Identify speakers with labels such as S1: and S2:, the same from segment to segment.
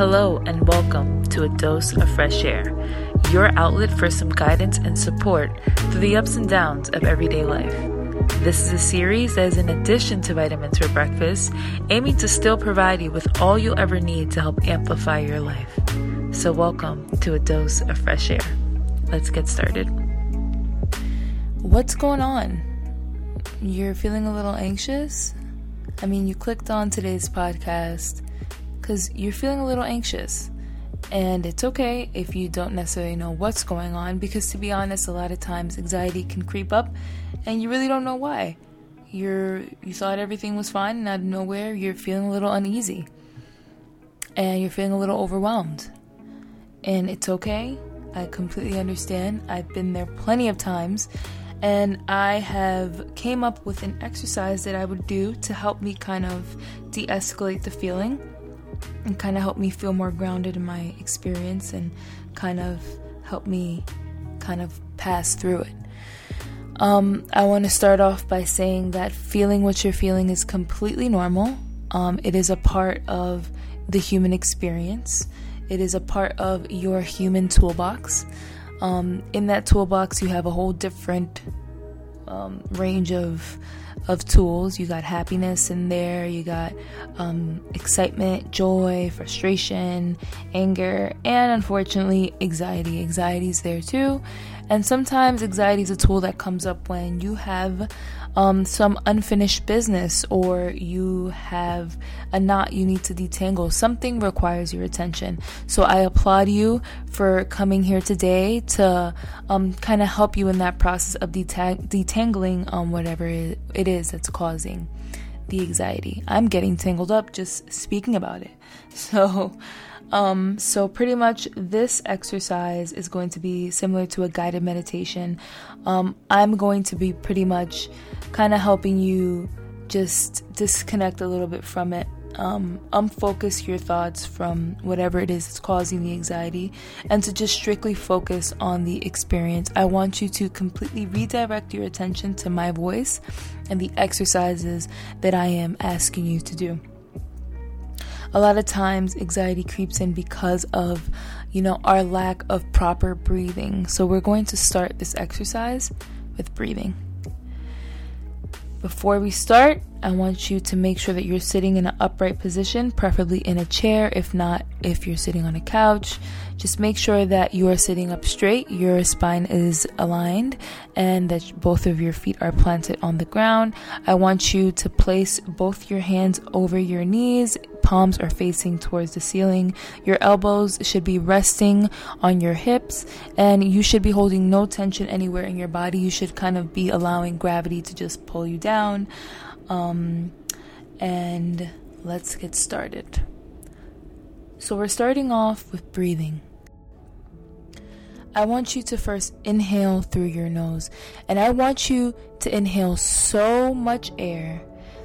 S1: Hello, and welcome to A Dose of Fresh Air, your outlet for some guidance and support through the ups and downs of everyday life. This is a series that is in addition to vitamins for breakfast, aiming to still provide you with all you'll ever need to help amplify your life. So, welcome to A Dose of Fresh Air. Let's get started. What's going on? You're feeling a little anxious? I mean, you clicked on today's podcast because you're feeling a little anxious. And it's okay if you don't necessarily know what's going on because, to be honest, a lot of times anxiety can creep up and you really don't know why. You're you thought everything was fine and out of nowhere you're feeling a little uneasy. And you're feeling a little overwhelmed. And it's okay. I completely understand. I've been there plenty of times and I have came up with an exercise that I would do to help me kind of de-escalate the feeling and kind of help me feel more grounded in my experience and kind of help me kind of pass through it. Um, I want to start off by saying that feeling what you're feeling is completely normal. Um, it is a part of the human experience. It is a part of your human toolbox. Um, in that toolbox, you have a whole different um, range of of tools. You got happiness in there. You got um, excitement, joy, frustration, anger, and unfortunately, anxiety. Anxiety is there too, and sometimes anxiety is a tool that comes up when you have um, some unfinished business or you have a knot you need to detangle. Something requires your attention. So I applaud you for coming here today to um, kind of help you in that process of detang- detangling um, whatever it is that's causing the anxiety. I'm getting tangled up just speaking about it. So, um, so pretty much this exercise is going to be similar to a guided meditation. Um, I'm going to be pretty much kind of helping you just disconnect a little bit from it. Um, unfocus your thoughts from whatever it is that's causing the anxiety and to just strictly focus on the experience. I want you to completely redirect your attention to my voice and the exercises that I am asking you to do a lot of times anxiety creeps in because of you know our lack of proper breathing. So we're going to start this exercise with breathing. Before we start i want you to make sure that you're sitting in an upright position preferably in a chair. If not if you're sitting on a couch just make sure that you are sitting up straight. Your spine is aligned and that both of your feet are planted on the ground. I want you to place both your hands over your knees palms are facing towards the ceiling. Your elbows should be resting on your hips, and you should be holding no tension anywhere in your body. You should kind of be allowing gravity to just pull you down. Um, and let's get started. So, we're starting off with breathing. I want you to first inhale through your nose, and I want you to inhale so much air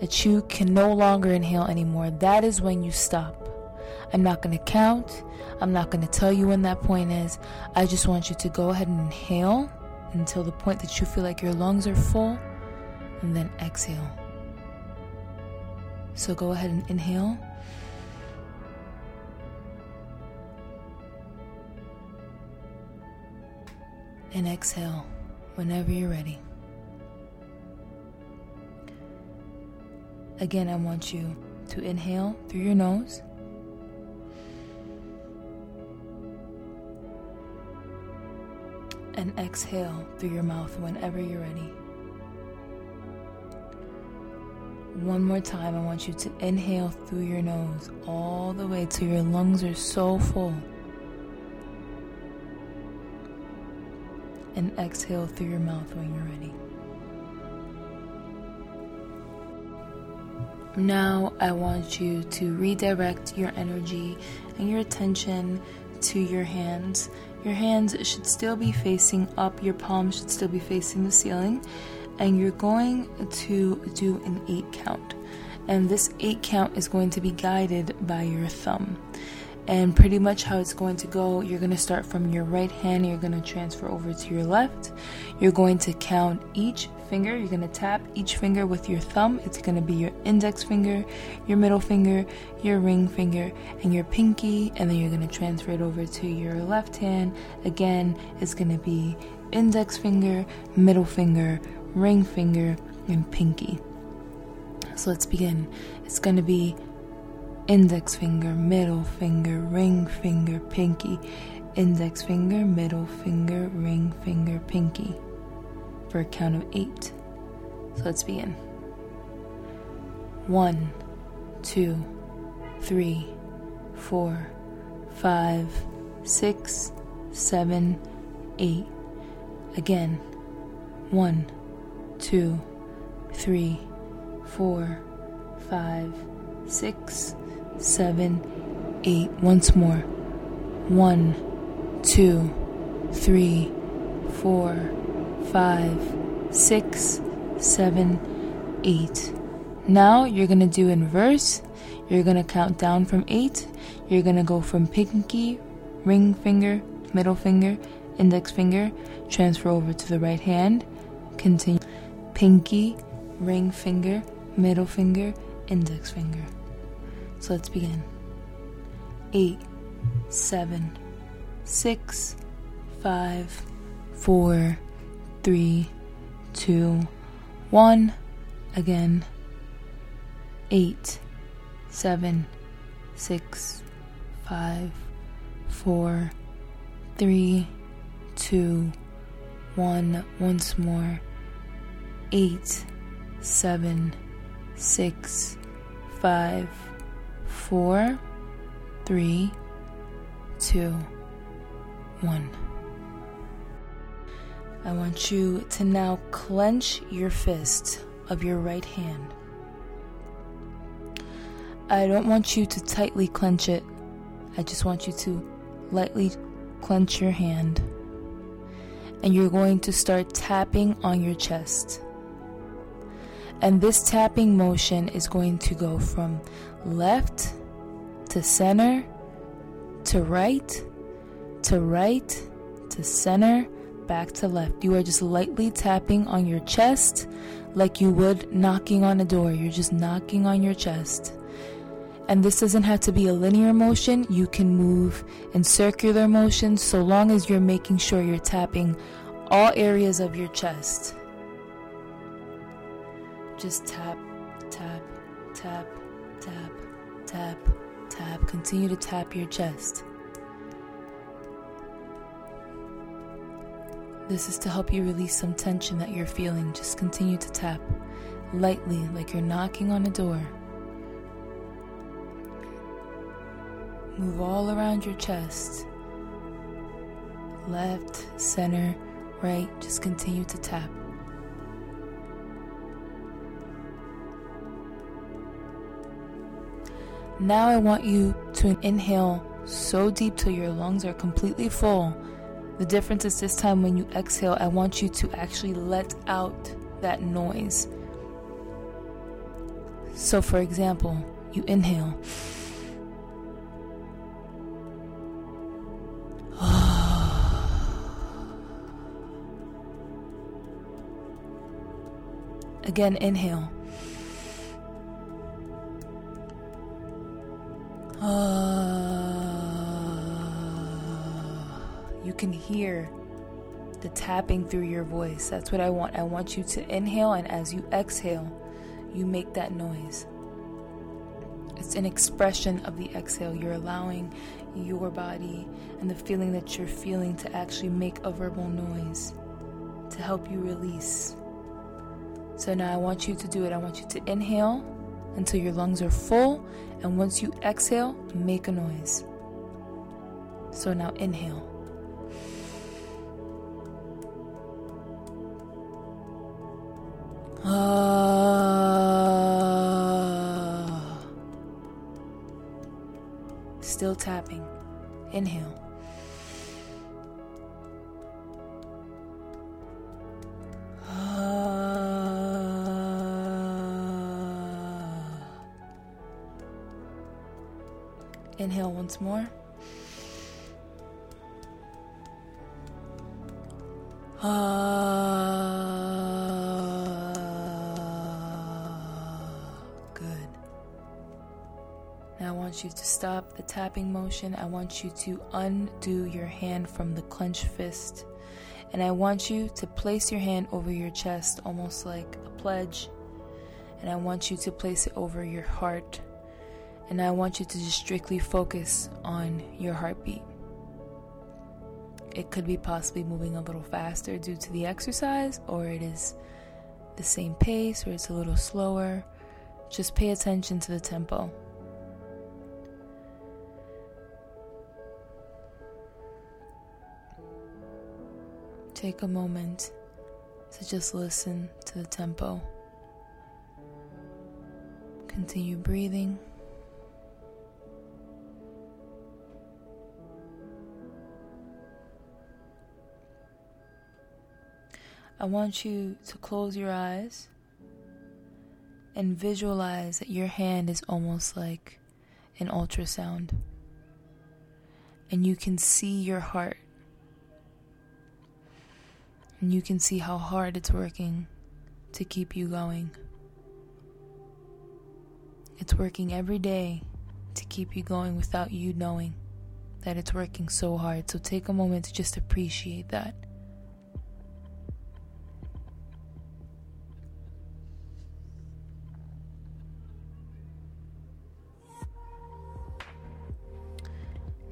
S1: that you can no longer inhale anymore, that is when you stop. I'm not going to count. I'm not going to tell you when that point is. I just want you to go ahead and inhale until the point that you feel like your lungs are full, and then exhale. So go ahead and inhale. And exhale whenever you're ready. Again, I want you to inhale through your nose. And exhale through your mouth whenever you're ready. One more time, I want you to inhale through your nose all the way till your lungs are so full. And exhale through your mouth when you're ready. Now, I want you to redirect your energy and your attention to your hands. Your hands should still be facing up, your palms should still be facing the ceiling, and you're going to do an eight count. And this eight count is going to be guided by your thumb. And pretty much how it's going to go, you're going to start from your right hand, you're going to transfer over to your left. You're going to count each finger, you're to tap each finger with your thumb. It's to be your index finger, your middle finger, your ring finger, and your pinky. And then you're to transfer it over to your left hand. Again, it's to be index finger, middle finger, ring finger, and pinky. So let's begin. It's to be index finger, middle finger, ring finger, pinky, index finger, middle finger, ring finger, pinky for a count of eight. So let's begin. One, two, three, four, five, six, seven, eight. Again. One, two, three, four, five, six, seven, eight. Once more. One, two, three, four, five, six, seven, eight. Now you're gonna do in verse. You're gonna count down from eight. You're gonna go from pinky, ring finger, middle finger, index finger, transfer over to the right hand. Continue. Pinky, ring finger, middle finger, index finger. So let's begin. Eight, seven, six, five, four, three, two, one. Again. Eight, seven, six, five, four, three, two, one. Once more. Eight, seven, six, five, four, three, two, one. I want you to now clench your fist of your right hand. I don't want you to tightly clench it. I just want you to lightly clench your hand. And you're going to start tapping on your chest. And this tapping motion is going to go from left to center to right to right to center back to left. You are just lightly tapping on your chest like you would knocking on a door. You're just knocking on your chest. And this doesn't have to be a linear motion. You can move in circular motion so long as you're making sure you're tapping all areas of your chest. Just tap, tap, tap, tap, tap, tap. Continue to tap your chest. This is to help you release some tension that you're feeling. Just continue to tap lightly, like you're knocking on a door. Move all around your chest left, center, right. Just continue to tap. Now I want you to inhale so deep till your lungs are completely full. The difference is this time when you exhale, I want you to actually let out that noise. So, for example, you inhale. Again, inhale. can hear the tapping through your voice. That's what I want. I want you to inhale, and as you exhale, you make that noise. It's an expression of the exhale. You're allowing your body and the feeling that you're feeling to actually make a verbal noise to help you release. So now I want you to do it. I want you to inhale until your lungs are full, and once you exhale, make a noise. So now inhale. Ah. Still tapping. Inhale. Inhale once more. Ah, want you to stop the tapping motion. I want you to undo your hand from the clenched fist. And I want you to place your hand over your chest, almost like a pledge. And I want you to place it over your heart. And I want you to just strictly focus on your heartbeat. It could be possibly moving a little faster due to the exercise, or it is the same pace, or it's a little slower. Just pay attention to the tempo. Take a moment to just listen to the tempo. Continue breathing. I want you to close your eyes and visualize that your hand is almost like an ultrasound. And you can see your heart and you can see how hard it's working to keep you going. It's working every day to keep you going without you knowing that it's working so hard. So take a moment to just appreciate that.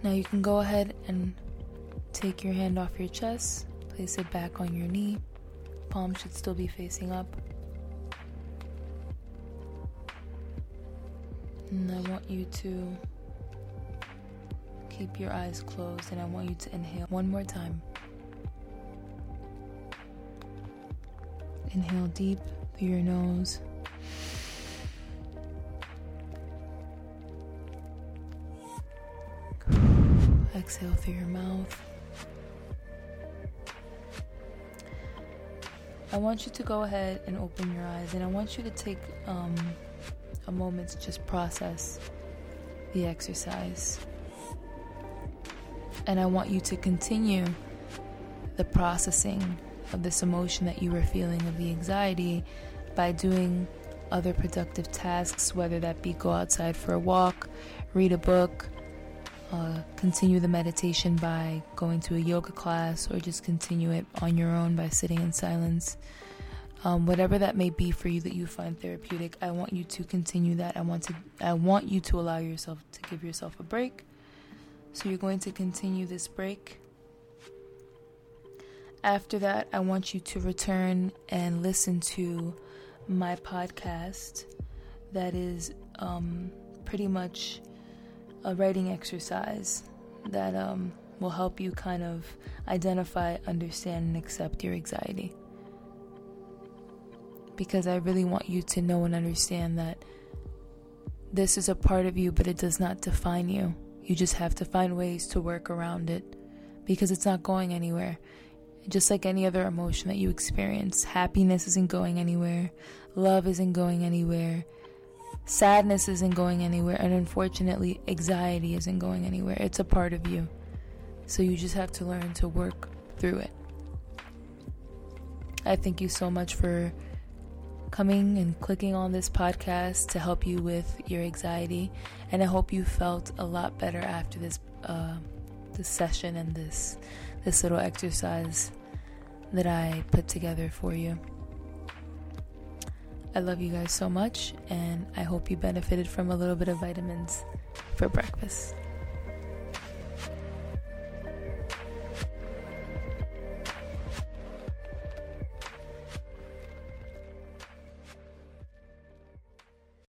S1: Now you can go ahead and take your hand off your chest Place it back on your knee. Palm should still be facing up. And I want you to keep your eyes closed and I want you to inhale one more time. Inhale deep through your nose. Exhale through your mouth. I want you to go ahead and open your eyes, and I want you to take um, a moment to just process the exercise. And I want you to continue the processing of this emotion that you were feeling of the anxiety by doing other productive tasks, whether that be go outside for a walk, read a book, uh, continue the meditation by going to a yoga class or just continue it on your own by sitting in silence. Um, whatever that may be for you that you find therapeutic, I want you to continue that. I want to I want you to allow yourself to give yourself a break. So you're going to continue this break. After that, I want you to return and listen to my podcast that is um, pretty much a writing exercise that um, will help you kind of identify, understand, and accept your anxiety. Because I really want you to know and understand that this is a part of you, but it does not define you. You just have to find ways to work around it because it's not going anywhere. Just like any other emotion that you experience, happiness isn't going anywhere, love isn't going anywhere, Sadness isn't going anywhere, and unfortunately, anxiety isn't going anywhere. It's a part of you. So you just have to learn to work through it. I thank you so much for coming and clicking on this podcast to help you with your anxiety, and I hope you felt a lot better after this uh, this session and this this little exercise that I put together for you. I love you guys so much, and I hope you benefited from a little bit of vitamins for breakfast.